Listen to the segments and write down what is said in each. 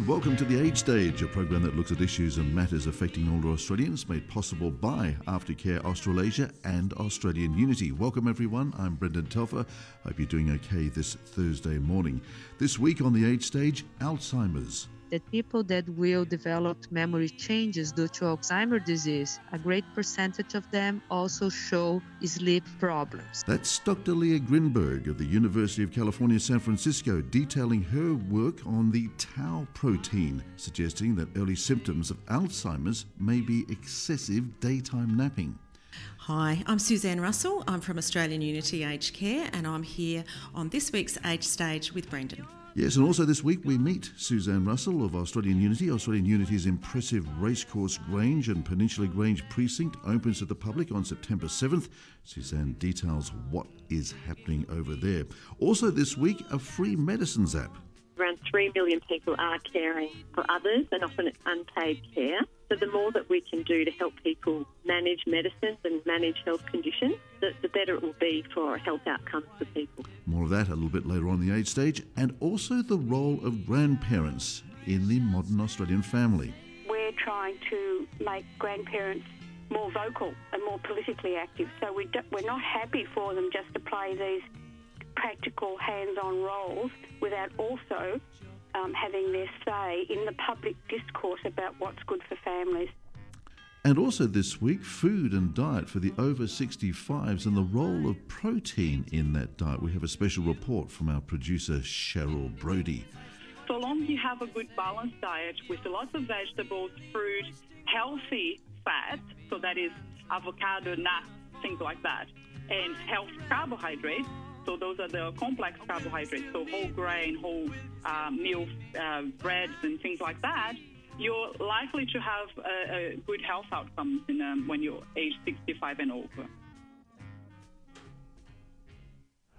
and welcome to The Age Stage, a program that looks at issues and matters affecting older Australians, made possible by Aftercare Australasia and Australian Unity. Welcome, everyone. I'm Brendan Telfer. Hope you're doing okay this Thursday morning. This week on The Age Stage, Alzheimer's that people that will develop memory changes due to Alzheimer's disease, a great percentage of them also show sleep problems. That's Dr. Leah Grinberg of the University of California, San Francisco, detailing her work on the tau protein, suggesting that early symptoms of Alzheimer's may be excessive daytime napping. Hi, I'm Suzanne Russell. I'm from Australian Unity Aged Care and I'm here on this week's Age Stage with Brendan. Yes, and also this week we meet Suzanne Russell of Australian Unity. Australian Unity's impressive Racecourse Grange and Peninsula Grange precinct opens to the public on September 7th. Suzanne details what is happening over there. Also this week, a free medicines app. Around 3 million people are caring for others and often it's unpaid care. So the more that we can do to help people manage medicines and manage health conditions, the, the better it will be for health outcomes for people. More of that a little bit later on the age stage, and also the role of grandparents in the modern Australian family. We're trying to make grandparents more vocal and more politically active. So we we're not happy for them just to play these practical hands-on roles without also um, having their say in the public discourse about what's good for families. And also this week, food and diet for the over 65s and the role of protein in that diet. We have a special report from our producer, Cheryl Brody. So long as you have a good balanced diet with lots of vegetables, fruit, healthy fat, so that is avocado, nuts, things like that, and healthy carbohydrates, so those are the complex carbohydrates, so whole grain, whole uh, meal uh, breads, and things like that. You're likely to have a, a good health outcomes in, um, when you're age 65 and over.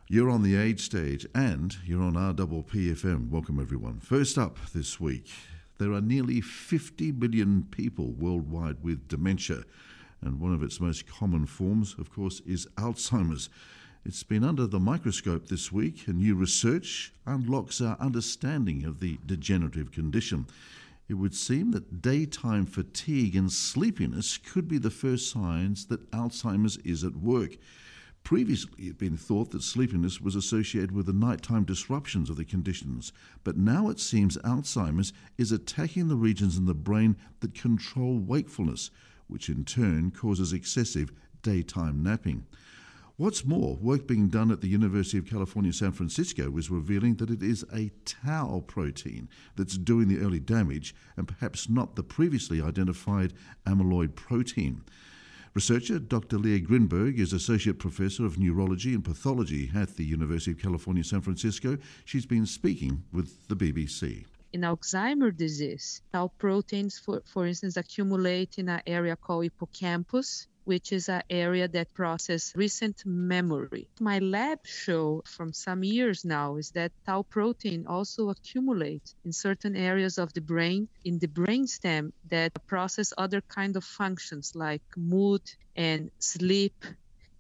You're on the age stage and you're on RPPFM. Welcome, everyone. First up this week, there are nearly 50 million people worldwide with dementia, and one of its most common forms, of course, is Alzheimer's. It's been under the microscope this week, and new research unlocks our understanding of the degenerative condition. It would seem that daytime fatigue and sleepiness could be the first signs that Alzheimer's is at work. Previously, it had been thought that sleepiness was associated with the nighttime disruptions of the conditions, but now it seems Alzheimer's is attacking the regions in the brain that control wakefulness, which in turn causes excessive daytime napping. What's more, work being done at the University of California, San Francisco was revealing that it is a tau protein that's doing the early damage and perhaps not the previously identified amyloid protein. Researcher Dr. Leah Grinberg is Associate Professor of Neurology and Pathology at the University of California, San Francisco. She's been speaking with the BBC in Alzheimer's disease, tau proteins, for, for instance, accumulate in an area called hippocampus, which is an area that processes recent memory. My lab show from some years now is that tau protein also accumulates in certain areas of the brain in the brainstem that process other kind of functions like mood and sleep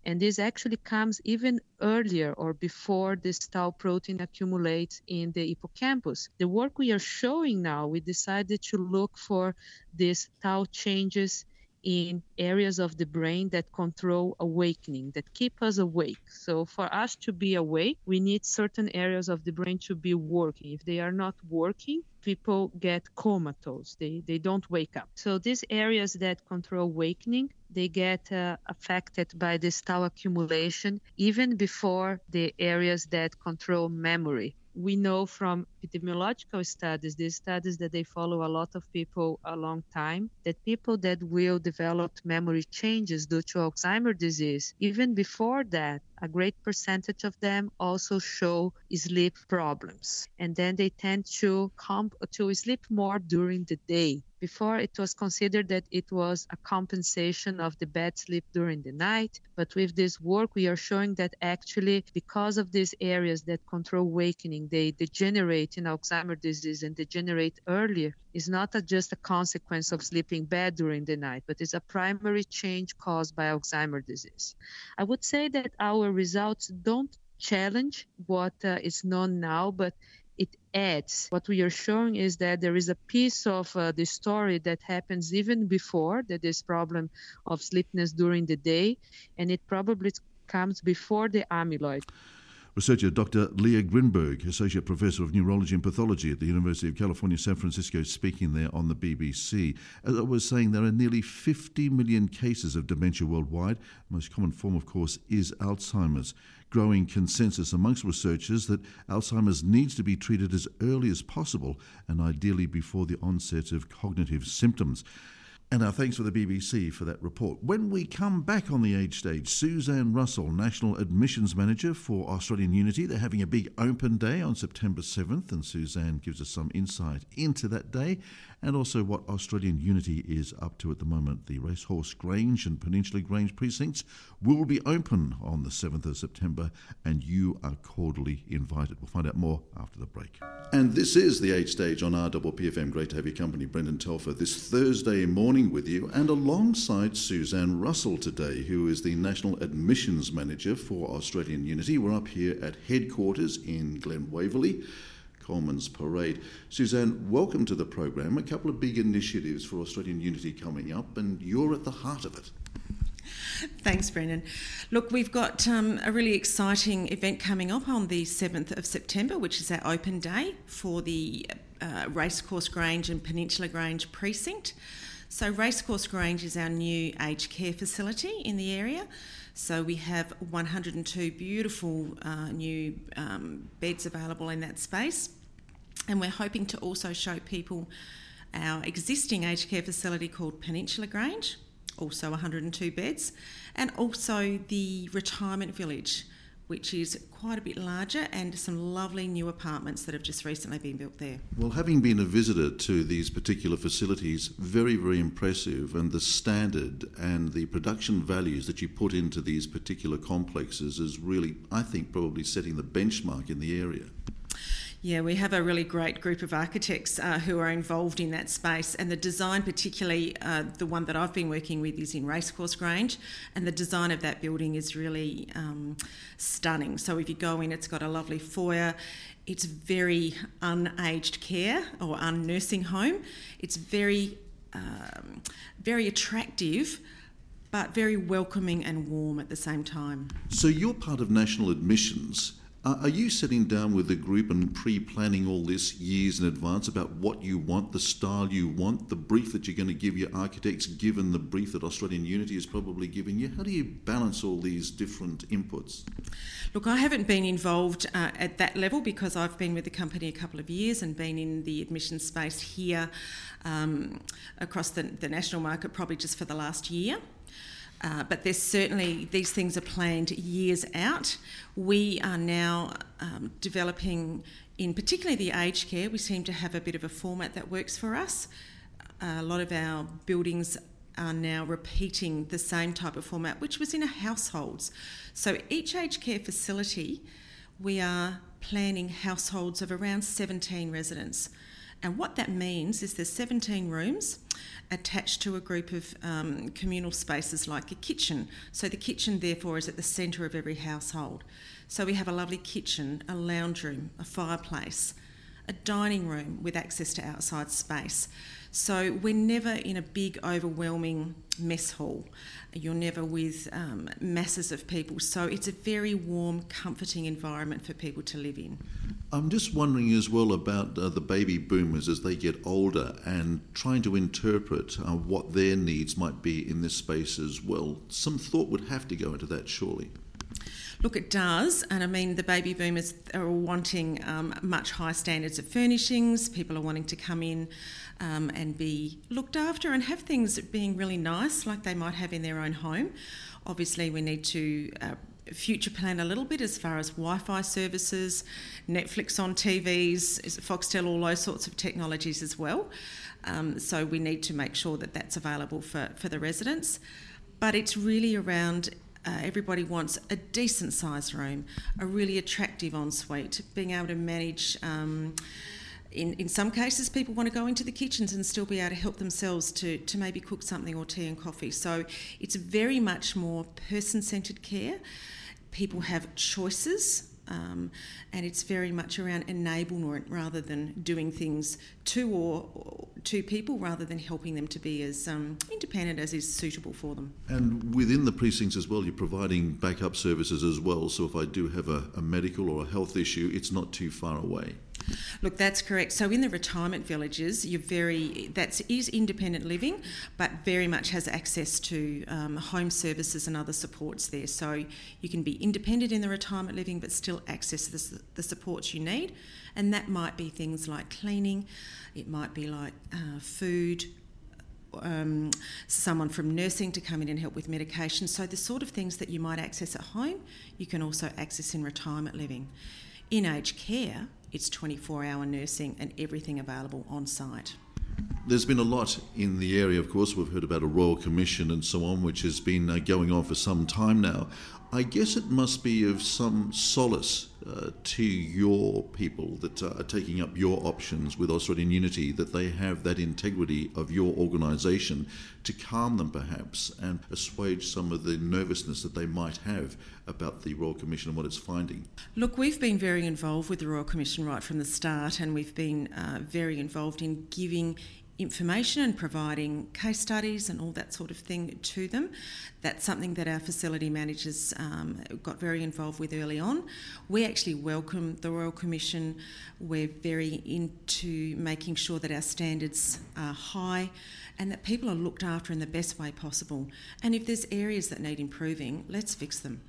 and this actually comes even earlier or before this tau protein accumulates in the hippocampus. The work we are showing now, we decided to look for these tau changes in areas of the brain that control awakening, that keep us awake. So, for us to be awake, we need certain areas of the brain to be working. If they are not working, people get comatose, they, they don't wake up. So, these areas that control awakening, they get uh, affected by this tau accumulation even before the areas that control memory we know from epidemiological studies, these studies that they follow a lot of people a long time, that people that will develop memory changes due to Alzheimer's disease, even before that, a great percentage of them also show sleep problems. And then they tend to come to sleep more during the day. Before it was considered that it was a compensation of the bad sleep during the night, but with this work we are showing that actually because of these areas that control awakening, they degenerate in Alzheimer's disease and degenerate earlier is not a, just a consequence of sleeping bad during the night, but is a primary change caused by Alzheimer's disease. I would say that our results don't challenge what uh, is known now, but it adds. What we are showing is that there is a piece of uh, the story that happens even before that this problem of sleepiness during the day, and it probably comes before the amyloid. Researcher Dr. Leah Grinberg, Associate Professor of Neurology and Pathology at the University of California, San Francisco, speaking there on the BBC. As I was saying, there are nearly 50 million cases of dementia worldwide. The most common form, of course, is Alzheimer's. Growing consensus amongst researchers that Alzheimer's needs to be treated as early as possible and ideally before the onset of cognitive symptoms. And our thanks for the BBC for that report. When we come back on the age stage, Suzanne Russell, National Admissions Manager for Australian Unity, they're having a big open day on September 7th, and Suzanne gives us some insight into that day and also what Australian Unity is up to at the moment. The Racecourse Grange and Peninsula Grange precincts will be open on the 7th of September, and you are cordially invited. We'll find out more after the break. And this is the age stage on RPPFM. Great to have your company, Brendan Telfer, this Thursday morning with you, and alongside Suzanne Russell today, who is the National Admissions Manager for Australian Unity. We're up here at headquarters in Glen Waverley. Coleman's Parade. Suzanne, welcome to the program. A couple of big initiatives for Australian Unity coming up, and you're at the heart of it. Thanks, Brendan. Look, we've got um, a really exciting event coming up on the 7th of September, which is our open day for the uh, Racecourse Grange and Peninsula Grange precinct. So, Racecourse Grange is our new aged care facility in the area. So, we have 102 beautiful uh, new um, beds available in that space. And we're hoping to also show people our existing aged care facility called Peninsula Grange, also 102 beds, and also the retirement village, which is quite a bit larger, and some lovely new apartments that have just recently been built there. Well, having been a visitor to these particular facilities, very, very impressive, and the standard and the production values that you put into these particular complexes is really, I think, probably setting the benchmark in the area. Yeah, we have a really great group of architects uh, who are involved in that space, and the design, particularly uh, the one that I've been working with, is in Racecourse Grange, and the design of that building is really um, stunning. So if you go in, it's got a lovely foyer. It's very unaged care or unnursing home. It's very, um, very attractive but very welcoming and warm at the same time. So you're part of national admissions. Uh, are you sitting down with the group and pre planning all this years in advance about what you want, the style you want, the brief that you're going to give your architects, given the brief that Australian Unity is probably giving you? How do you balance all these different inputs? Look, I haven't been involved uh, at that level because I've been with the company a couple of years and been in the admission space here um, across the, the national market probably just for the last year. Uh, but there's certainly these things are planned years out. We are now um, developing, in particularly the aged care, we seem to have a bit of a format that works for us. Uh, a lot of our buildings are now repeating the same type of format, which was in households. So each aged care facility, we are planning households of around 17 residents. And what that means is there's 17 rooms attached to a group of um, communal spaces like a kitchen. So the kitchen, therefore, is at the centre of every household. So we have a lovely kitchen, a lounge room, a fireplace, a dining room with access to outside space. So we're never in a big, overwhelming mess hall. You're never with um, masses of people. So it's a very warm, comforting environment for people to live in. I'm just wondering as well about uh, the baby boomers as they get older and trying to interpret uh, what their needs might be in this space as well. Some thought would have to go into that, surely. Look, it does, and I mean the baby boomers are wanting um, much higher standards of furnishings. People are wanting to come in um, and be looked after and have things being really nice, like they might have in their own home. Obviously, we need to uh, future plan a little bit as far as Wi-Fi services, Netflix on TVs, Foxtel, all those sorts of technologies as well. Um, so we need to make sure that that's available for, for the residents. But it's really around uh, everybody wants a decent sized room, a really attractive ensuite, being able to manage. Um, in, in some cases, people want to go into the kitchens and still be able to help themselves to, to maybe cook something or tea and coffee. So it's very much more person centred care. People have choices um, and it's very much around enablement rather than doing things to or, or to people rather than helping them to be as um, independent as is suitable for them. And within the precincts as well, you're providing backup services as well. So if I do have a, a medical or a health issue, it's not too far away. Look, that's correct. So in the retirement villages, you're very that is independent living, but very much has access to um, home services and other supports there. So you can be independent in the retirement living, but still access the, the supports you need, and that might be things like cleaning, it might be like uh, food, um, someone from nursing to come in and help with medication. So, the sort of things that you might access at home, you can also access in retirement living. In aged care, it's 24 hour nursing and everything available on site. There's been a lot in the area, of course. We've heard about a Royal Commission and so on, which has been uh, going on for some time now. I guess it must be of some solace uh, to your people that are taking up your options with Australian Unity that they have that integrity of your organisation to calm them perhaps and assuage some of the nervousness that they might have about the Royal Commission and what it's finding. Look, we've been very involved with the Royal Commission right from the start and we've been uh, very involved in giving information and providing case studies and all that sort of thing to them. That's something that our facility managers um, got very involved with early on. We actually welcome the Royal Commission. We're very into making sure that our standards are high and that people are looked after in the best way possible. And if there's areas that need improving, let's fix them.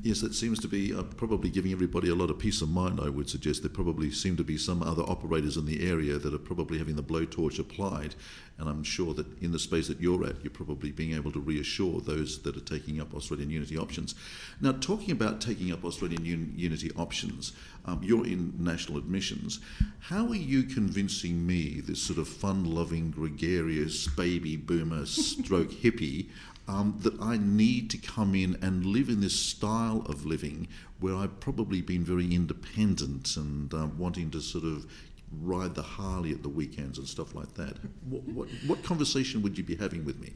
Yes, that seems to be uh, probably giving everybody a lot of peace of mind, I would suggest. There probably seem to be some other operators in the area that are probably having the blowtorch applied. And I'm sure that in the space that you're at, you're probably being able to reassure those that are taking up Australian Unity options. Now, talking about taking up Australian Un- Unity options, um, you're in national admissions. How are you convincing me, this sort of fun loving, gregarious baby boomer stroke hippie, um, that I need to come in and live in this style of living where I've probably been very independent and uh, wanting to sort of ride the Harley at the weekends and stuff like that. What, what, what conversation would you be having with me?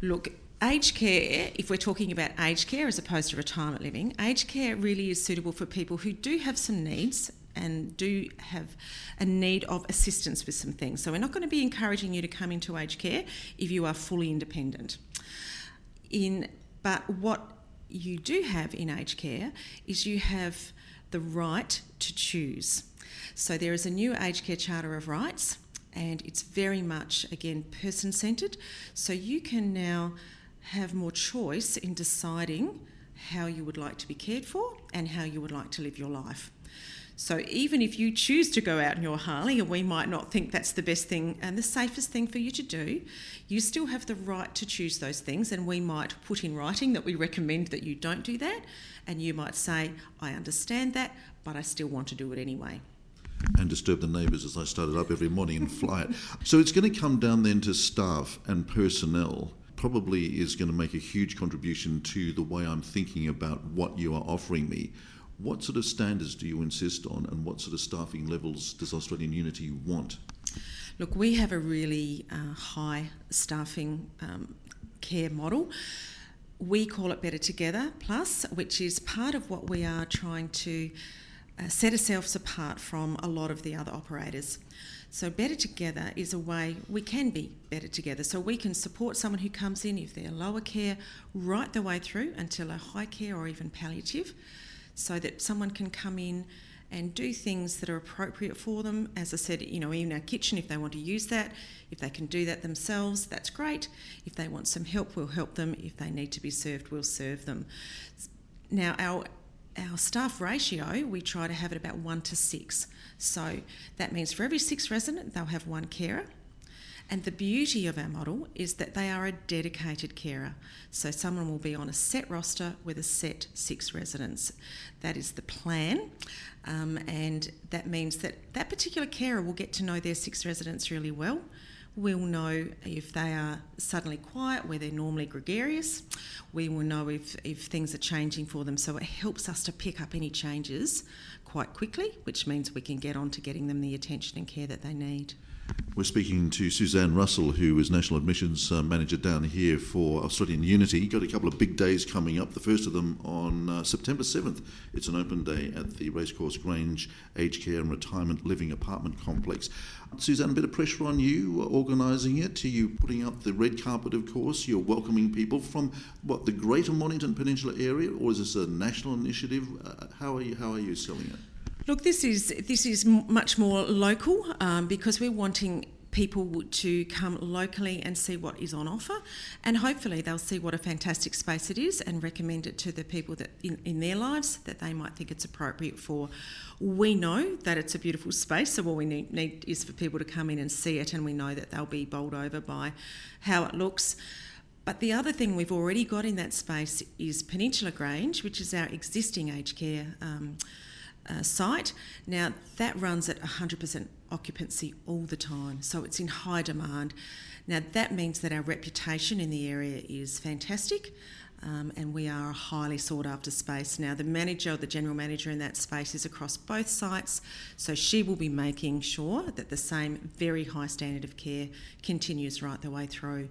Look, aged care, if we're talking about aged care as opposed to retirement living, aged care really is suitable for people who do have some needs and do have a need of assistance with some things. So we're not going to be encouraging you to come into aged care if you are fully independent. In but what you do have in aged care is you have the right to choose. So there is a new aged care charter of rights and it's very much again person centred. So you can now have more choice in deciding how you would like to be cared for and how you would like to live your life. So even if you choose to go out in your Harley, and we might not think that's the best thing and the safest thing for you to do, you still have the right to choose those things. And we might put in writing that we recommend that you don't do that. And you might say, I understand that, but I still want to do it anyway and disturb the neighbours as I started up every morning and fly it. So it's going to come down then to staff and personnel. Probably is going to make a huge contribution to the way I'm thinking about what you are offering me. What sort of standards do you insist on, and what sort of staffing levels does Australian Unity want? Look, we have a really uh, high staffing um, care model. We call it Better Together Plus, which is part of what we are trying to uh, set ourselves apart from a lot of the other operators. So, Better Together is a way we can be better together. So, we can support someone who comes in if they're lower care right the way through until a high care or even palliative so that someone can come in and do things that are appropriate for them. As I said, you know, even our kitchen, if they want to use that, if they can do that themselves, that's great. If they want some help, we'll help them. If they need to be served, we'll serve them. Now, our our staff ratio, we try to have it about one to six. So that means for every six resident, they'll have one carer. And the beauty of our model is that they are a dedicated carer. So someone will be on a set roster with a set six residents. That is the plan. Um, and that means that that particular carer will get to know their six residents really well. We'll know if they are suddenly quiet where they're normally gregarious. We will know if, if things are changing for them. So it helps us to pick up any changes quite quickly, which means we can get on to getting them the attention and care that they need. We're speaking to Suzanne Russell, who is National Admissions uh, Manager down here for Australian Unity. Got a couple of big days coming up. The first of them on uh, September 7th. It's an open day at the Racecourse Grange Aged Care and Retirement Living Apartment Complex. Suzanne, a bit of pressure on you organising it. You putting up the red carpet, of course? You're welcoming people from what the Greater Mornington Peninsula area, or is this a national initiative? Uh, how are you? How are you selling it? Look, this is this is much more local um, because we're wanting people to come locally and see what is on offer, and hopefully they'll see what a fantastic space it is and recommend it to the people that in, in their lives that they might think it's appropriate for. We know that it's a beautiful space, so all we need, need is for people to come in and see it, and we know that they'll be bowled over by how it looks. But the other thing we've already got in that space is Peninsula Grange, which is our existing aged care. Um, uh, site. Now, that runs at 100% occupancy all the time, so it's in high demand. Now, that means that our reputation in the area is fantastic. Um, and we are a highly sought after space. Now, the manager, the general manager in that space, is across both sites, so she will be making sure that the same very high standard of care continues right the way through.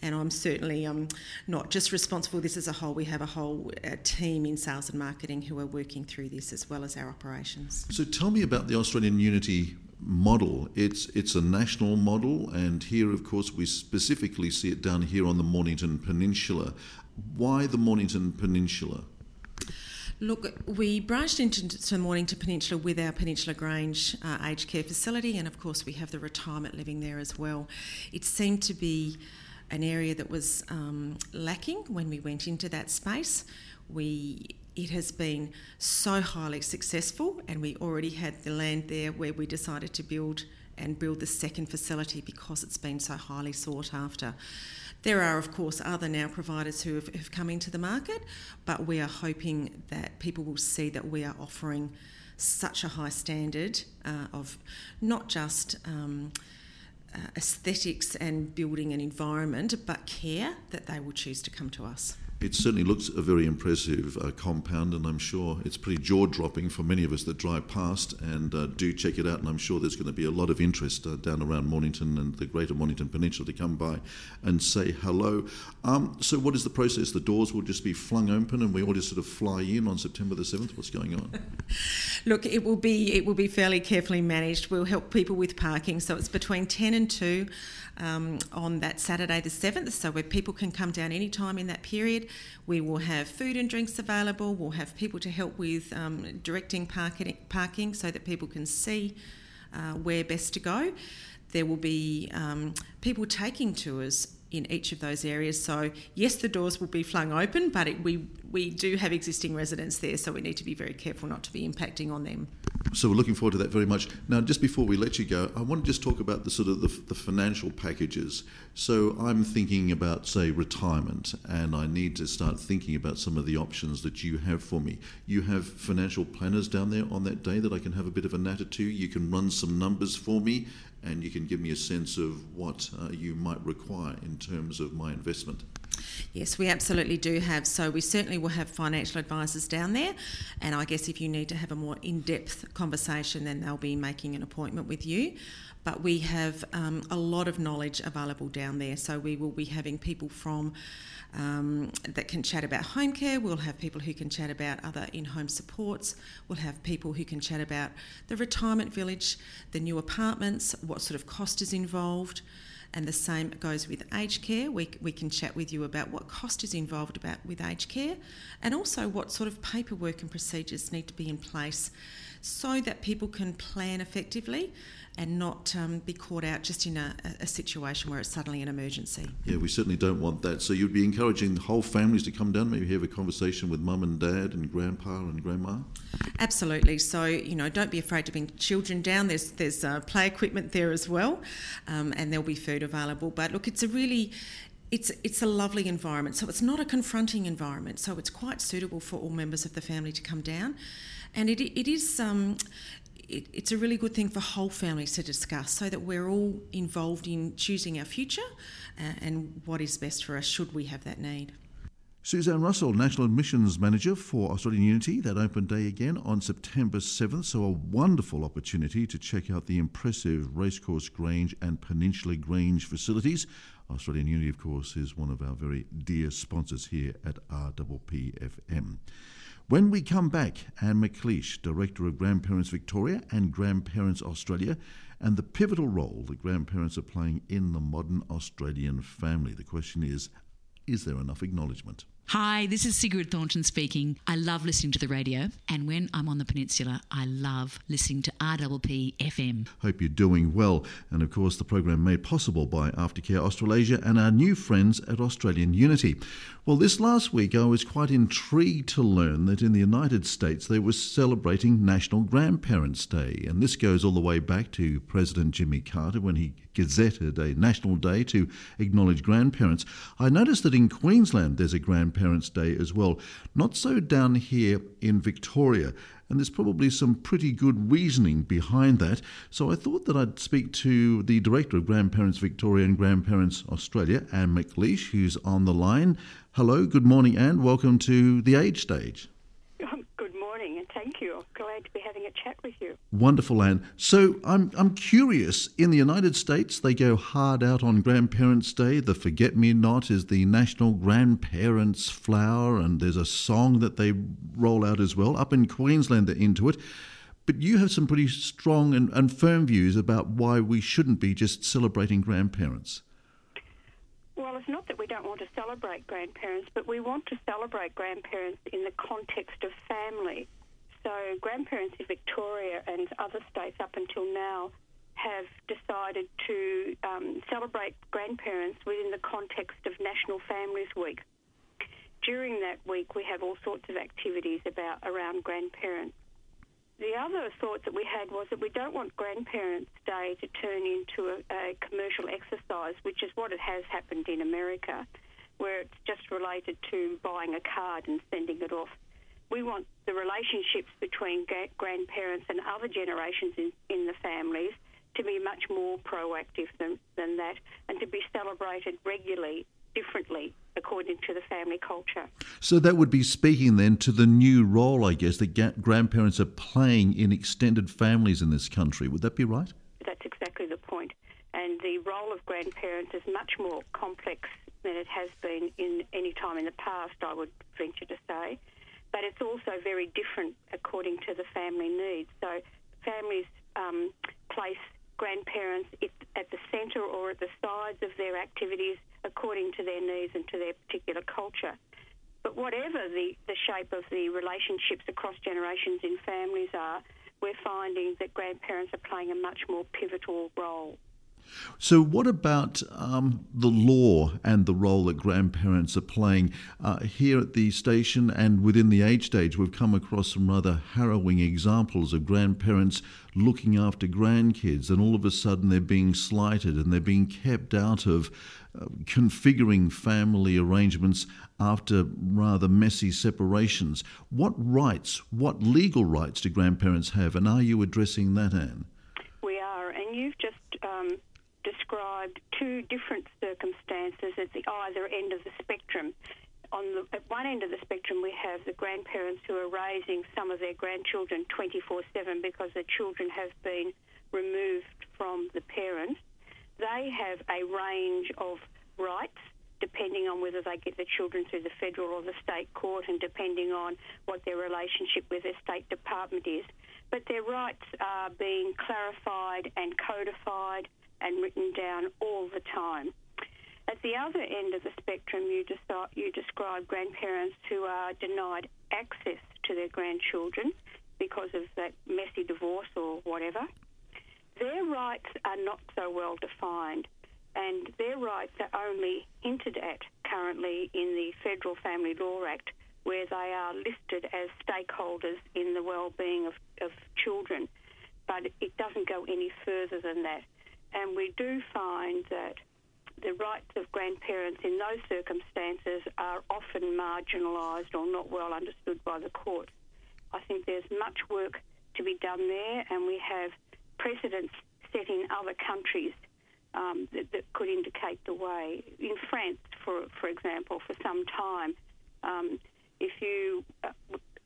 And I'm certainly um, not just responsible this as a whole, we have a whole uh, team in sales and marketing who are working through this as well as our operations. So, tell me about the Australian Unity model. It's it's a national model, and here, of course, we specifically see it down here on the Mornington Peninsula. Why the Mornington Peninsula? Look, we branched into the Mornington Peninsula with our Peninsula Grange uh, aged care facility, and of course, we have the retirement living there as well. It seemed to be an area that was um, lacking when we went into that space. We it has been so highly successful, and we already had the land there where we decided to build and build the second facility because it's been so highly sought after. There are, of course, other now providers who have, have come into the market, but we are hoping that people will see that we are offering such a high standard uh, of not just um, uh, aesthetics and building an environment, but care that they will choose to come to us. It certainly looks a very impressive uh, compound, and I'm sure it's pretty jaw dropping for many of us that drive past and uh, do check it out. And I'm sure there's going to be a lot of interest uh, down around Mornington and the greater Mornington Peninsula to come by and say hello. Um, so, what is the process? The doors will just be flung open, and we all just sort of fly in on September the 7th. What's going on? Look, it will be it will be fairly carefully managed. We'll help people with parking, so it's between 10 and 2 um, on that Saturday the 7th, so where people can come down any time in that period. We will have food and drinks available. We'll have people to help with um, directing parking, parking so that people can see uh, where best to go. There will be um, people taking tours in each of those areas. So yes, the doors will be flung open, but it, we we do have existing residents there, so we need to be very careful not to be impacting on them. So we're looking forward to that very much. Now, just before we let you go, I want to just talk about the sort of the, the financial packages. So I'm thinking about, say, retirement, and I need to start thinking about some of the options that you have for me. You have financial planners down there on that day that I can have a bit of a natter to. You can run some numbers for me, and you can give me a sense of what uh, you might require in terms of my investment. Yes, we absolutely do have. So we certainly will have financial advisors down there, and I guess if you need to have a more in-depth conversation, then they'll be making an appointment with you. But we have um, a lot of knowledge available down there, so we will be having people from um, that can chat about home care. We'll have people who can chat about other in-home supports. We'll have people who can chat about the retirement village, the new apartments, what sort of cost is involved and the same goes with aged care. We, we can chat with you about what cost is involved about with aged care and also what sort of paperwork and procedures need to be in place so that people can plan effectively and not um, be caught out just in a, a, situation where it's suddenly an emergency. Yeah, we certainly don't want that. So you'd be encouraging the whole families to come down, maybe have a conversation with mum and dad and grandpa and grandma? Absolutely. So, you know, don't be afraid to bring children down. There's, there's uh, play equipment there as well, um, and there'll be food available. But look, it's a really it's it's a lovely environment. So it's not a confronting environment. So it's quite suitable for all members of the family to come down, and it it is um, it, it's a really good thing for whole families to discuss so that we're all involved in choosing our future uh, and what is best for us should we have that need. Suzanne Russell, National Admissions Manager for Australian Unity, that open day again on September 7th. So, a wonderful opportunity to check out the impressive Racecourse Grange and Peninsula Grange facilities. Australian Unity, of course, is one of our very dear sponsors here at RPPFM. When we come back, Anne McLeish, Director of Grandparents Victoria and Grandparents Australia, and the pivotal role that grandparents are playing in the modern Australian family. The question is is there enough acknowledgement? Hi, this is Sigrid Thornton speaking. I love listening to the radio, and when I'm on the peninsula, I love listening to RPP FM. Hope you're doing well. And of course, the program made possible by Aftercare Australasia and our new friends at Australian Unity. Well, this last week I was quite intrigued to learn that in the United States they were celebrating National Grandparents' Day. And this goes all the way back to President Jimmy Carter when he gazetted a national day to acknowledge grandparents. I noticed that in Queensland there's a Grandparents' Day as well. Not so down here in Victoria and there's probably some pretty good reasoning behind that. So I thought that I'd speak to the director of Grandparents Victoria and Grandparents Australia, Anne McLeish, who's on the line. Hello, good morning, Anne. Welcome to the Age Stage. Morning, and thank you. Glad to be having a chat with you. Wonderful, Anne. So I'm I'm curious. In the United States, they go hard out on Grandparents' Day. The Forget Me Not is the national grandparents' flower, and there's a song that they roll out as well. Up in Queensland, they're into it. But you have some pretty strong and, and firm views about why we shouldn't be just celebrating grandparents. Well, it's not don't want to celebrate grandparents, but we want to celebrate grandparents in the context of family. So, grandparents in Victoria and other states up until now have decided to um, celebrate grandparents within the context of National Families Week. During that week, we have all sorts of activities about around grandparents. The other thought that we had was that we don't want Grandparents' Day to turn into a, a commercial exercise, which is what it has happened in America, where it's just related to buying a card and sending it off. We want the relationships between grandparents and other generations in, in the families to be much more proactive than, than that and to be celebrated regularly, differently, according to the family culture. So that would be speaking then to the new role, I guess, that ga- grandparents are playing in extended families in this country. Would that be right? That's exactly the point. And the role of grandparents is much more complex than it has been in any time in the past, I would venture to say. But it's also very different according to the family needs. So families um, place grandparents at the centre or at the sides of their activities according to their needs and to their particular culture. But whatever the, the shape of the relationships across generations in families are, we're finding that grandparents are playing a much more pivotal role. So, what about um, the law and the role that grandparents are playing? Uh, here at the station and within the age stage, we've come across some rather harrowing examples of grandparents looking after grandkids, and all of a sudden they're being slighted and they're being kept out of configuring family arrangements after rather messy separations. What rights, what legal rights do grandparents have, and are you addressing that, Anne? We are, and you've just um, described two different circumstances at the either end of the spectrum. On the, at one end of the spectrum, we have the grandparents who are raising some of their grandchildren 24 7 because the children have been removed from the parent. They have a range of rights depending on whether they get the children through the federal or the state court and depending on what their relationship with their state department is. But their rights are being clarified and codified and written down all the time. At the other end of the spectrum, you, deci- you describe grandparents who are denied access to their grandchildren because of that messy divorce or whatever. Their rights are not so well defined, and their rights are only hinted at currently in the Federal Family Law Act, where they are listed as stakeholders in the well-being of, of children. But it doesn't go any further than that. And we do find that the rights of grandparents in those circumstances are often marginalised or not well understood by the courts. I think there's much work to be done there, and we have precedents set in other countries um, that, that, could indicate the way. In France, for for example, for some time, Um, if you, uh,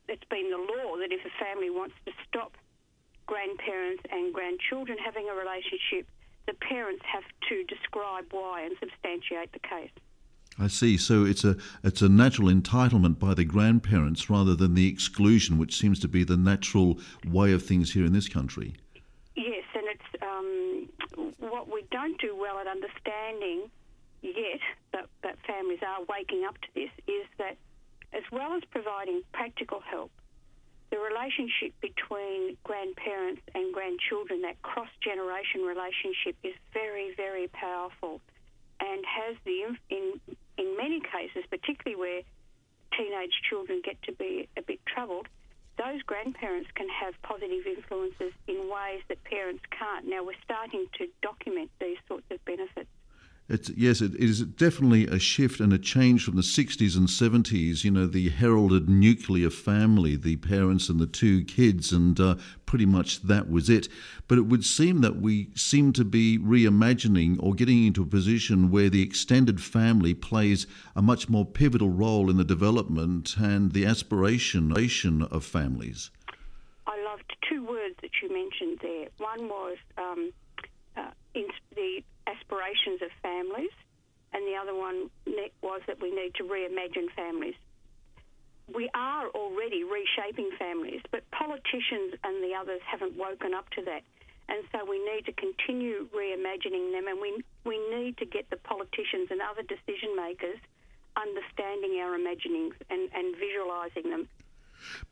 it's been the law that if a family wants to stop grandparents and grandchildren having a relationship, the parents have to describe why and substantiate the case. I see. So it's a it's a natural entitlement by the grandparents rather than the exclusion, which seems to be the natural way of things here in this country. Yes, and it's um, what we don't do well at understanding yet that, that families are waking up to this is that as well as providing practical help, the relationship between grandparents and grandchildren, that cross generation relationship, is very, very powerful and has the, in, in many cases, particularly where teenage children get to be a bit troubled, those grandparents can have positive influences in ways that parents can't. Now, we're starting to document these sorts of benefits. It's, yes, it is definitely a shift and a change from the 60s and 70s. You know, the heralded nuclear family, the parents and the two kids, and uh, pretty much that was it. But it would seem that we seem to be reimagining or getting into a position where the extended family plays a much more pivotal role in the development and the aspiration of families. I loved two words that you mentioned there. One was um, uh, the aspirations of families, and the other one was that we need to reimagine families. We are already reshaping families, but politicians and the others haven't woken up to that. And so we need to continue reimagining them, and we, we need to get the politicians and other decision makers understanding our imaginings and, and visualising them.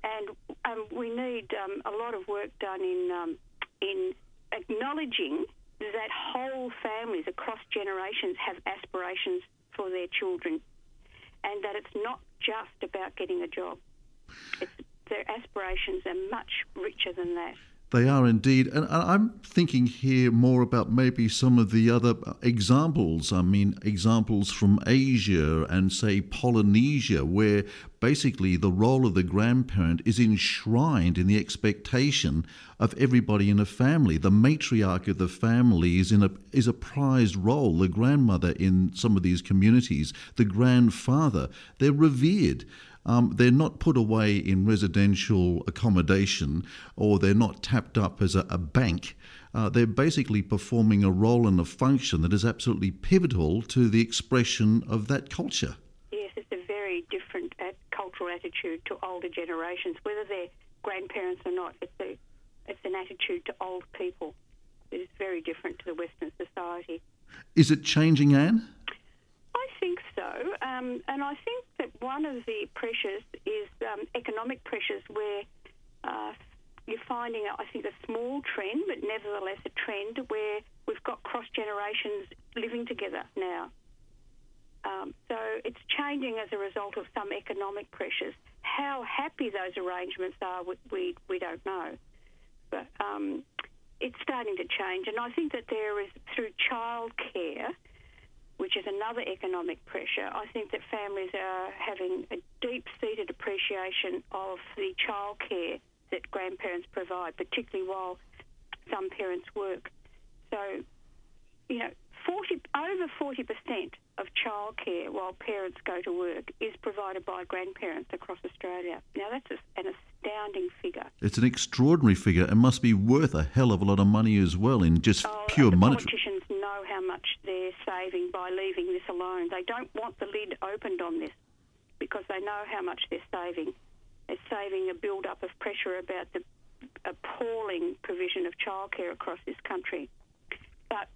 And um, we need um, a lot of work done in, um, in acknowledging that whole families across generations have aspirations for their children and that it's not just about getting a job. It's, their aspirations are much richer than that. They are indeed. And I'm thinking here more about maybe some of the other examples. I mean, examples from Asia and, say, Polynesia, where basically the role of the grandparent is enshrined in the expectation of everybody in a family. The matriarch of the family is, in a, is a prized role. The grandmother in some of these communities, the grandfather, they're revered. Um, they're not put away in residential accommodation or they're not tapped up as a, a bank. Uh, they're basically performing a role and a function that is absolutely pivotal to the expression of that culture. Yes, it's a very different cultural attitude to older generations, whether they're grandparents or not. It's, a, it's an attitude to old people that is very different to the Western society. Is it changing, Anne? Think so, um, and I think that one of the pressures is um, economic pressures, where uh, you're finding, I think, a small trend, but nevertheless a trend where we've got cross generations living together now. Um, so it's changing as a result of some economic pressures. How happy those arrangements are, we, we, we don't know. But um, it's starting to change. And I think that there is, through childcare, which is another economic pressure, I think that families are having a deep seated appreciation of the childcare that grandparents provide, particularly while some parents work. So, you know, 40, over 40% of childcare while parents go to work is provided by grandparents across Australia. Now, that's an astounding figure. It's an extraordinary figure and must be worth a hell of a lot of money as well in just oh, pure monetary. Politicians know how much they're saving by leaving this alone. They don't want the lid opened on this because they know how much they're saving. They're saving a build-up of pressure about the appalling provision of childcare across this country. But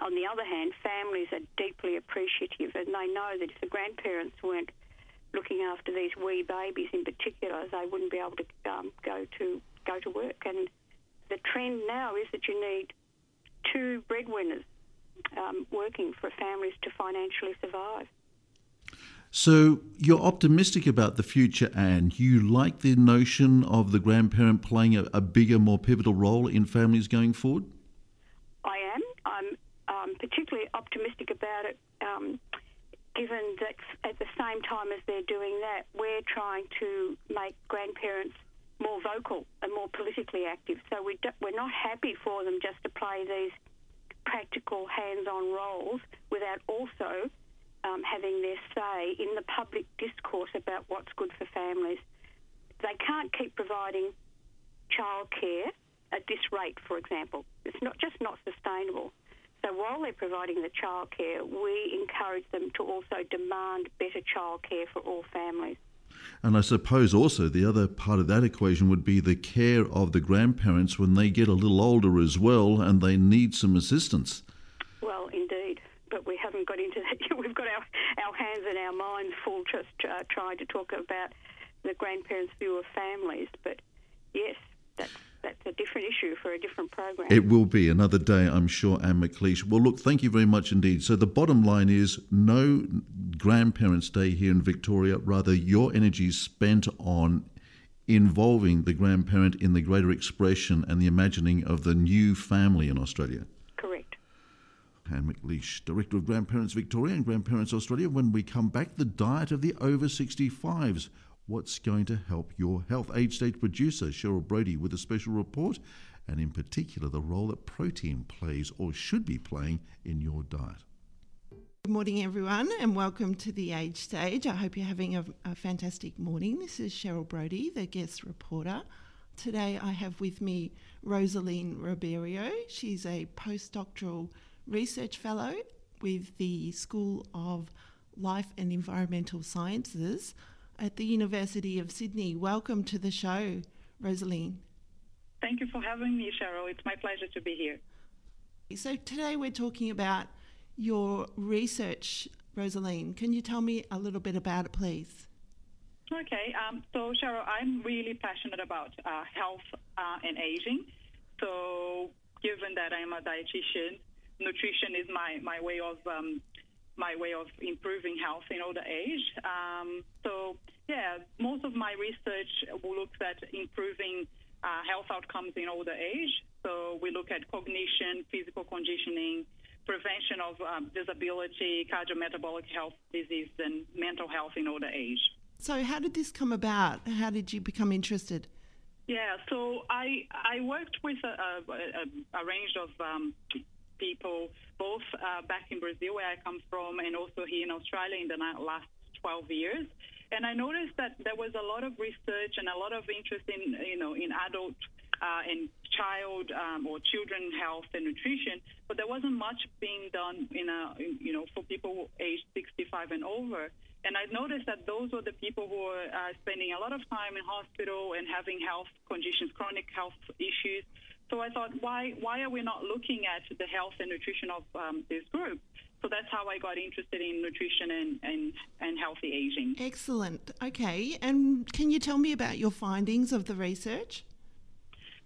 on the other hand, families are deeply appreciative and they know that if the grandparents weren't looking after these wee babies in particular, they wouldn't be able to um, go to go to work. And the trend now is that you need two breadwinners um, working for families to financially survive. So you're optimistic about the future, Anne. You like the notion of the grandparent playing a, a bigger, more pivotal role in families going forward. Um, particularly optimistic about it, um, given that at the same time as they're doing that, we're trying to make grandparents more vocal and more politically active. So we we're not happy for them just to play these practical hands-on roles without also um, having their say in the public discourse about what's good for families. They can't keep providing childcare at this rate, for example. It's not just not sustainable. So while they're providing the childcare, we encourage them to also demand better childcare for all families. And I suppose also the other part of that equation would be the care of the grandparents when they get a little older as well and they need some assistance. Well, indeed. But we haven't got into that yet. We've got our, our hands and our minds full just uh, trying to talk about the grandparents' view of families. But yes, that's that's a different issue for a different program. It will be another day, I'm sure, Anne McLeish. Well, look, thank you very much indeed. So the bottom line is no Grandparents' Day here in Victoria. Rather, your energy is spent on involving the grandparent in the greater expression and the imagining of the new family in Australia. Correct. Anne McLeish, Director of Grandparents Victoria and Grandparents Australia. When we come back, the diet of the over 65s what's going to help your health. Age Stage producer Cheryl Brody with a special report, and in particular, the role that protein plays or should be playing in your diet. Good morning, everyone, and welcome to the Age Stage. I hope you're having a, a fantastic morning. This is Cheryl Brody, the guest reporter. Today, I have with me Rosaline Ribeiro. She's a postdoctoral research fellow with the School of Life and Environmental Sciences at the University of Sydney. Welcome to the show, Rosaline. Thank you for having me, Cheryl. It's my pleasure to be here. So, today we're talking about your research, Rosaline. Can you tell me a little bit about it, please? Okay, um, so Cheryl, I'm really passionate about uh, health uh, and aging. So, given that I'm a dietitian, nutrition is my, my way of um, my way of improving health in older age. Um, so, yeah, most of my research looks at improving uh, health outcomes in older age. So, we look at cognition, physical conditioning, prevention of um, disability, cardiometabolic health disease, and mental health in older age. So, how did this come about? How did you become interested? Yeah, so I I worked with a, a, a range of um, people, both uh, back in Brazil, where I come from, and also here in Australia in the last 12 years. And I noticed that there was a lot of research and a lot of interest in, you know, in adult uh, and child um, or children health and nutrition, but there wasn't much being done in a, in, you know, for people aged 65 and over. And I noticed that those were the people who were uh, spending a lot of time in hospital and having health conditions, chronic health issues, so I thought, why why are we not looking at the health and nutrition of um, this group? So that's how I got interested in nutrition and, and, and healthy aging. Excellent. Okay. And can you tell me about your findings of the research?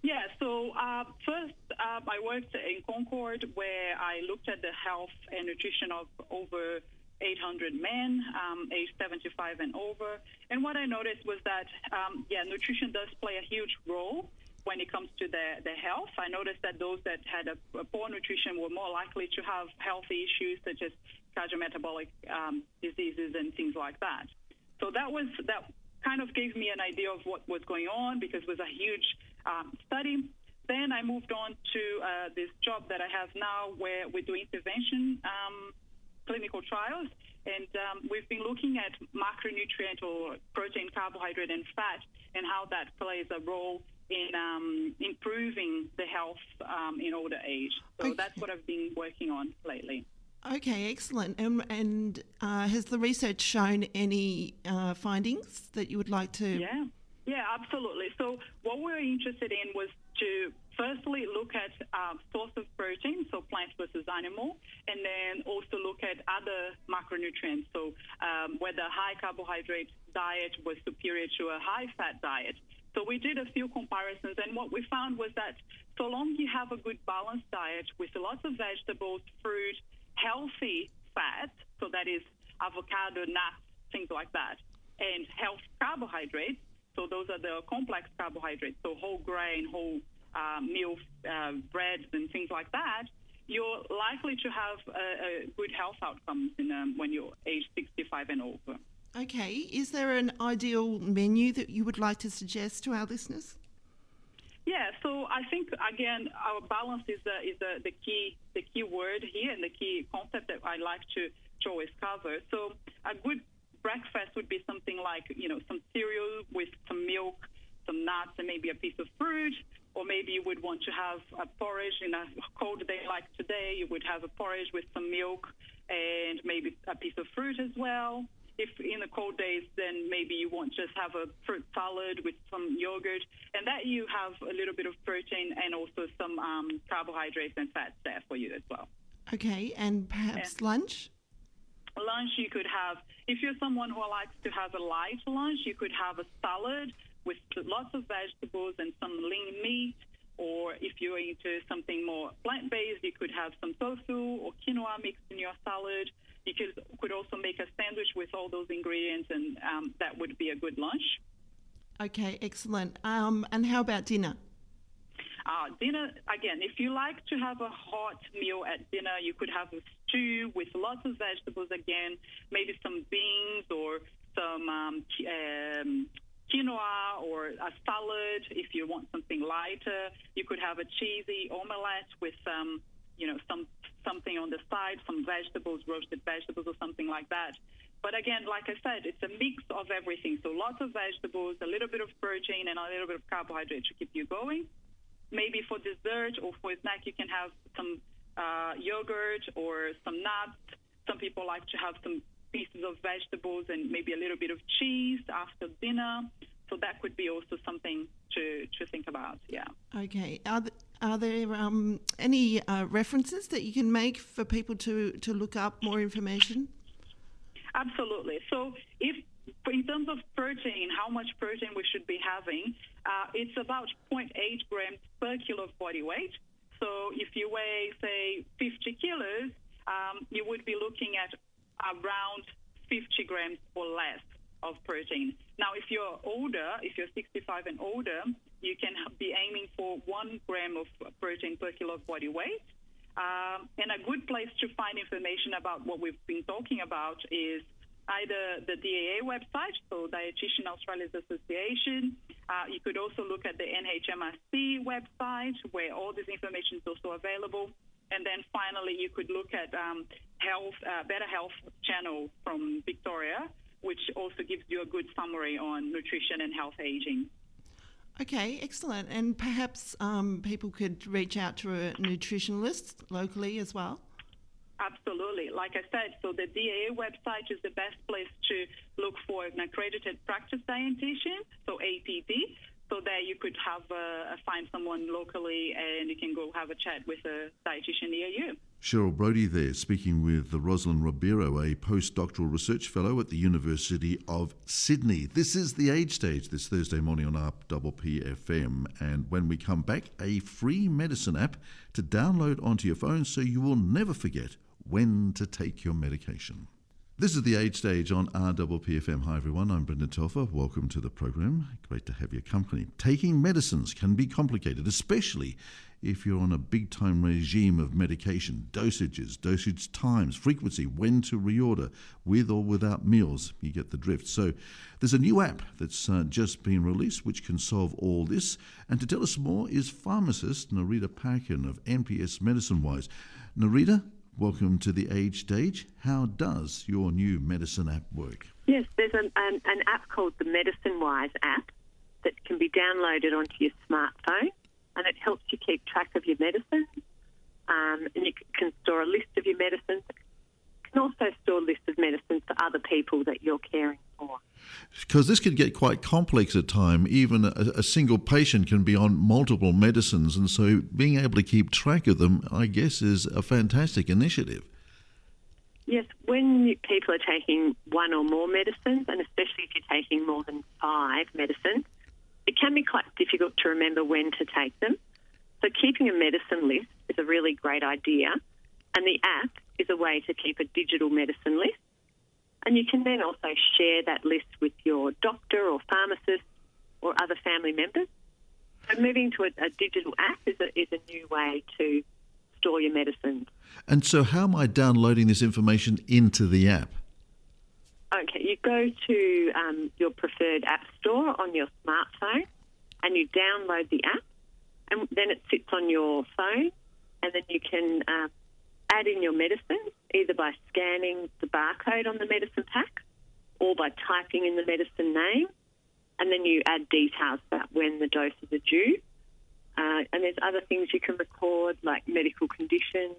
Yeah, so uh, first uh, I worked in Concord where I looked at the health and nutrition of over 800 men um, aged 75 and over. And what I noticed was that, um, yeah, nutrition does play a huge role when it comes to their, their health. I noticed that those that had a, a poor nutrition were more likely to have healthy issues such as cardiometabolic um, diseases and things like that. So that was that kind of gave me an idea of what was going on because it was a huge um, study. Then I moved on to uh, this job that I have now where we do intervention um, clinical trials. And um, we've been looking at macronutrient or protein, carbohydrate, and fat and how that plays a role in um, improving the health um, in older age. So okay. that's what I've been working on lately. Okay, excellent. And, and uh, has the research shown any uh, findings that you would like to? Yeah, yeah, absolutely. So what we we're interested in was to firstly look at uh, source of protein, so plant versus animal, and then also look at other macronutrients, so um, whether high carbohydrate diet was superior to a high fat diet. So we did a few comparisons, and what we found was that so long you have a good balanced diet with lots of vegetables, fruit, healthy fat, so that is avocado, nuts, things like that, and health carbohydrates, so those are the complex carbohydrates, so whole grain, whole uh, meal uh, breads, and things like that, you're likely to have a good health outcomes in, um, when you're age 65 and over. Okay, is there an ideal menu that you would like to suggest to our listeners? Yeah, so I think again our balance is the, is the, the key the key word here and the key concept that I like to, to always cover. So a good breakfast would be something like you know some cereal with some milk, some nuts, and maybe a piece of fruit. Or maybe you would want to have a porridge in a cold day like today. You would have a porridge with some milk and maybe a piece of fruit as well if in the cold days, then maybe you want just have a fruit salad with some yogurt, and that you have a little bit of protein and also some um, carbohydrates and fats there for you as well. Okay, and perhaps yeah. lunch? Lunch, you could have, if you're someone who likes to have a light lunch, you could have a salad with lots of vegetables and some lean meat. Or if you're into something more plant based, you could have some tofu or quinoa mixed in your salad. You could, could also make a sandwich with all those ingredients, and um, that would be a good lunch. Okay, excellent. Um, and how about dinner? Uh, dinner, again, if you like to have a hot meal at dinner, you could have a stew with lots of vegetables again, maybe some beans or some um, um, quinoa or a salad. If you want something lighter, you could have a cheesy omelette with um, you know, some something on the side, some vegetables, roasted vegetables or something like that. But again, like I said, it's a mix of everything. So lots of vegetables, a little bit of protein, and a little bit of carbohydrate to keep you going. Maybe for dessert or for a snack, you can have some uh, yogurt or some nuts. Some people like to have some pieces of vegetables and maybe a little bit of cheese after dinner. So that could be also something to, to think about. Yeah. Okay. Are, th- are there um, any uh, references that you can make for people to, to look up more information? Absolutely. So if in terms of protein, how much protein we should be having, uh, it's about 0.8 grams per kilo of body weight. So if you weigh, say, 50 kilos, um, you would be looking at around 50 grams or less of protein. Now, if you're older, if you're 65 and older, you can be aiming for one gram of protein per kilo of body weight. Um, and a good place to find information about what we've been talking about is either the DAA website, so Dietitian Australia's Association. Uh, you could also look at the NHMRC website, where all this information is also available. And then finally, you could look at um, health, uh, Better Health channel from Victoria, which also gives you a good summary on nutrition and health aging. Okay, excellent. And perhaps um, people could reach out to a nutritionalist locally as well? Absolutely. Like I said, so the DAA website is the best place to look for an accredited practice dietitian, so APD. So there you could have uh, find someone locally and you can go have a chat with a dietitian near you. Cheryl Brody there, speaking with Rosalind Ribeiro, a postdoctoral research fellow at the University of Sydney. This is the age stage this Thursday morning on Up Double PFM. And when we come back, a free medicine app to download onto your phone so you will never forget when to take your medication. This is the age stage on RPPFM. Hi everyone, I'm Brendan Telfer. Welcome to the program. Great to have your company. Taking medicines can be complicated, especially if you're on a big time regime of medication, dosages, dosage times, frequency, when to reorder, with or without meals. You get the drift. So there's a new app that's uh, just been released which can solve all this. And to tell us more is pharmacist Nerida Parkin of NPS Medicine Wise. Nerida, welcome to the age stage. How does your new medicine app work? Yes, there's an, an, an app called the Medicine Wise app that can be downloaded onto your smartphone and it helps you keep track of your medicines. Um, and you can store a list of your medicines. You can also store a list of medicines for other people that you're caring for. Because this can get quite complex at times. Even a, a, single patient can be on multiple medicines, and so being able to keep track of them, I guess, is a fantastic initiative. Yes, when people are taking one or more medicines, and especially if you're taking more than five medicines, it can be quite difficult to remember when to take them. So, keeping a medicine list is a really great idea, and the app is a way to keep a digital medicine list. And you can then also share that list with your doctor or pharmacist or other family members. So, moving to a, a digital app is a, is a new way to store your medicines. And so, how am I downloading this information into the app? Okay, you go to um, your preferred app store on your smartphone and you download the app. and then it sits on your phone, and then you can uh, add in your medicine either by scanning the barcode on the medicine pack or by typing in the medicine name, and then you add details about when the doses are due. Uh, and there's other things you can record, like medical conditions,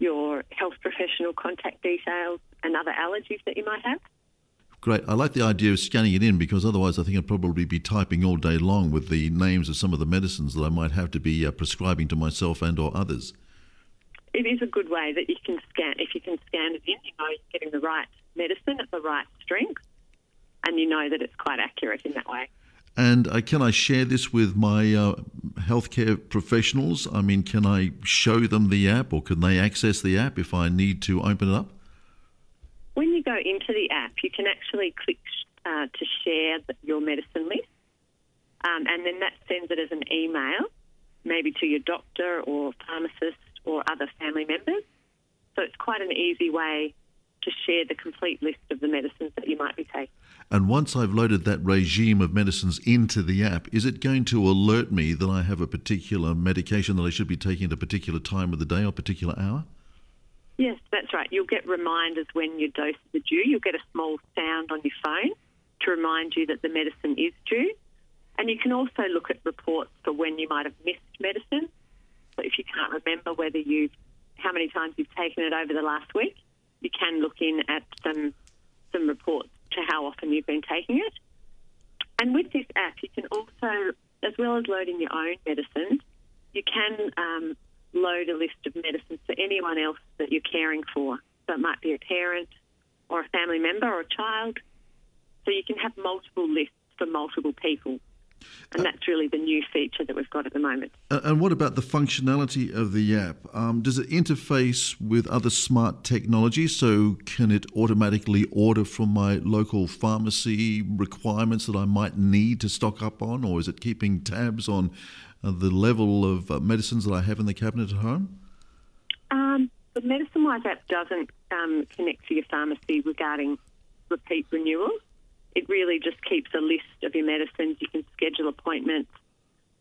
your health professional contact details, and other allergies that you might have. Great. I like the idea of scanning it in because otherwise I think I'd probably be typing all day long with the names of some of the medicines that I might have to be uh, prescribing to myself and or others. It is a good way that you can scan. If you can scan it in, you know you're getting the right medicine at the right strength, and you know that it's quite accurate in that way. And uh, can I share this with my uh, healthcare professionals? I mean, can I show them the app or can they access the app if I need to open it up? When you go into the app, you can actually click uh, to share your medicine list, um, and then that sends it as an email, maybe to your doctor or pharmacist or other family members. So it's quite an easy way to share the complete list of the medicines that you might be taking. And once I've loaded that regime of medicines into the app, is it going to alert me that I have a particular medication that I should be taking at a particular time of the day or particular hour? Yes, that's right. You'll get reminders when your doses are due. You'll get a small sound on your phone to remind you that the medicine is due. And you can also look at reports for when you might have missed medicine. So if you can't remember whether you've how many times you've taken it over the last week, you can look in at some some reports to how often you've been taking it. And with this app, you can also, as well as loading your own medicines, you can um, load a list of medicines for anyone else that you're caring for. So it might be a parent or a family member or a child. So you can have multiple lists for multiple people. And that's really the new feature that we've got at the moment. And what about the functionality of the app? Um, does it interface with other smart technology? So, can it automatically order from my local pharmacy requirements that I might need to stock up on? Or is it keeping tabs on uh, the level of uh, medicines that I have in the cabinet at home? Um, the Medicine Wise app doesn't um, connect to your pharmacy regarding repeat renewals. It really just keeps a list of your medicines. You can schedule appointments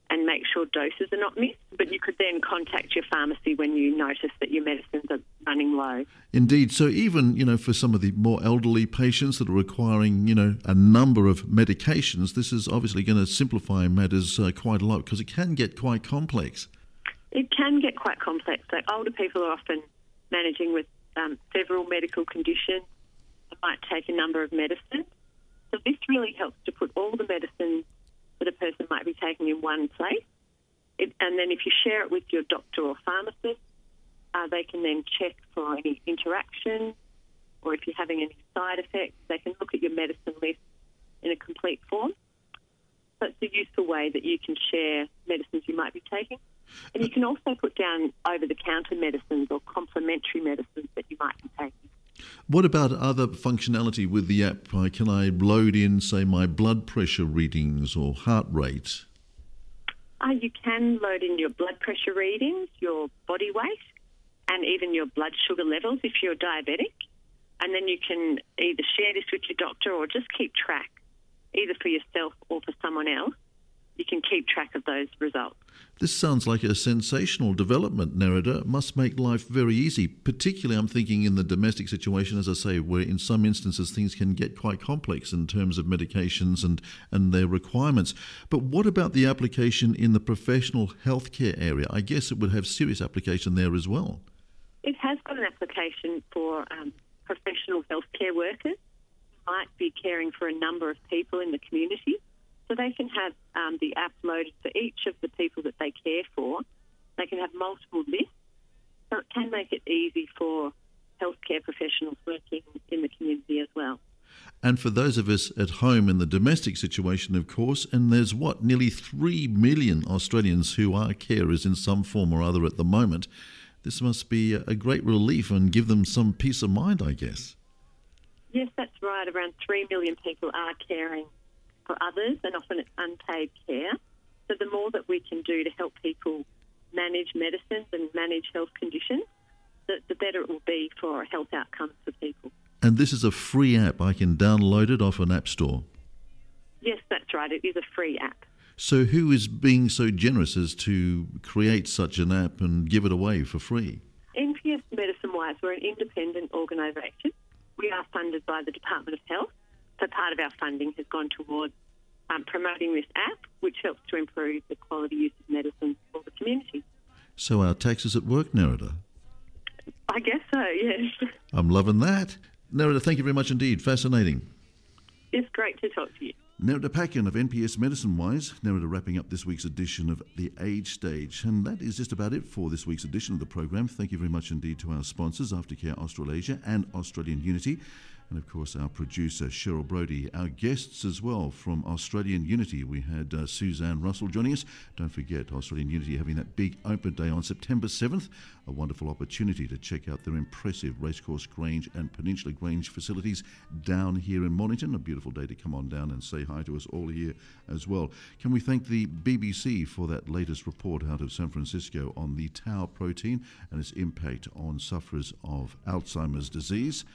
and make sure doses are not missed. But you could then contact your pharmacy when you notice that your medicines are running low. Indeed. So even you know for some of the more elderly patients that are requiring you know a number of medications, this is obviously going to simplify matters uh, quite a lot because it can get quite complex. It can get quite complex. Older people are often managing with um, several medical conditions. It might take a number of medicines. So this really helps to put all the medicines that a person might be taking in one place. It, and then if you share it with your doctor or pharmacist, uh, they can then check for any interaction or if you're having any side effects, they can look at your medicine list in a complete form. So it's a useful way that you can share medicines you might be taking. And you can also put down over the counter medicines or complementary medicines that you might be taking. What about other functionality with the app? Can I load in, say, my blood pressure readings or heart rate? Uh, you can load in your blood pressure readings, your body weight, and even your blood sugar levels if you're diabetic. And then you can either share this with your doctor or just keep track, either for yourself or for someone else. You can keep track of those results. This sounds like a sensational development, Nerida. It must make life very easy. Particularly, I'm thinking in the domestic situation, as I say, where in some instances things can get quite complex in terms of medications and, and their requirements. But what about the application in the professional healthcare area? I guess it would have serious application there as well. It has got an application for um, professional healthcare workers who might be caring for a number of people in the community. So they can have um, the app loaded for each of the people that they care for. They can have multiple lists. So it can make it easy for healthcare professionals working in the community as well. And for those of us at home in the domestic situation, of course, and there's what, nearly 3 million Australians who are carers in some form or other at the moment, this must be a great relief and give them some peace of mind, I guess. Yes, that's right. Around 3 million people are caring for others, and often it's unpaid care. So the more that we can do to help people manage medicines and manage health conditions, the, the better it will be for health outcomes for people. And this is a free app. I can download it off an app store. Yes, that's right. It is a free app. So, who is being so generous as to create such an app and give it away for free? NPS Medicine Wise, we're an independent organisation. We are funded by the Department of Health. So, part of our funding has gone towards um, promoting this app, which helps to improve the quality use of medicine for the community. So, our taxes at work, Nerida? I guess so, yes. I'm loving that. Nerida, thank you very much indeed. Fascinating. It's great to talk to you. Nerida Packen of NPS Medicine Wise. Nerida wrapping up this week's edition of The Age Stage. And that is just about it for this week's edition of the program. Thank you very much indeed to our sponsors, Aftercare Australasia and Australian Unity and of course our producer Cheryl Brody. Our guests as well from Australian Unity. We had uh, Suzanne Russell joining us. Don't forget Australian Unity having that big open day on September 7th. A wonderful opportunity to check out their impressive Racecourse Grange and Peninsula Grange facilities down here in Mornington. A beautiful day to come on down and say hi to us all here as well. Can we thank the BBC for that latest report out of San Francisco on the tau protein and its impact on sufferers of Alzheimer's disease?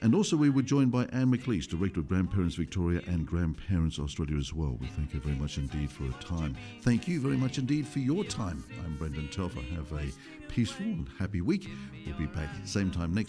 And also, we were joined by Anne McLeish, Director of Grandparents Victoria and Grandparents Australia as well. We thank you very much indeed for her time. Thank you very much indeed for your time. I'm Brendan Telfer. Have a peaceful and happy week. We'll be back same time next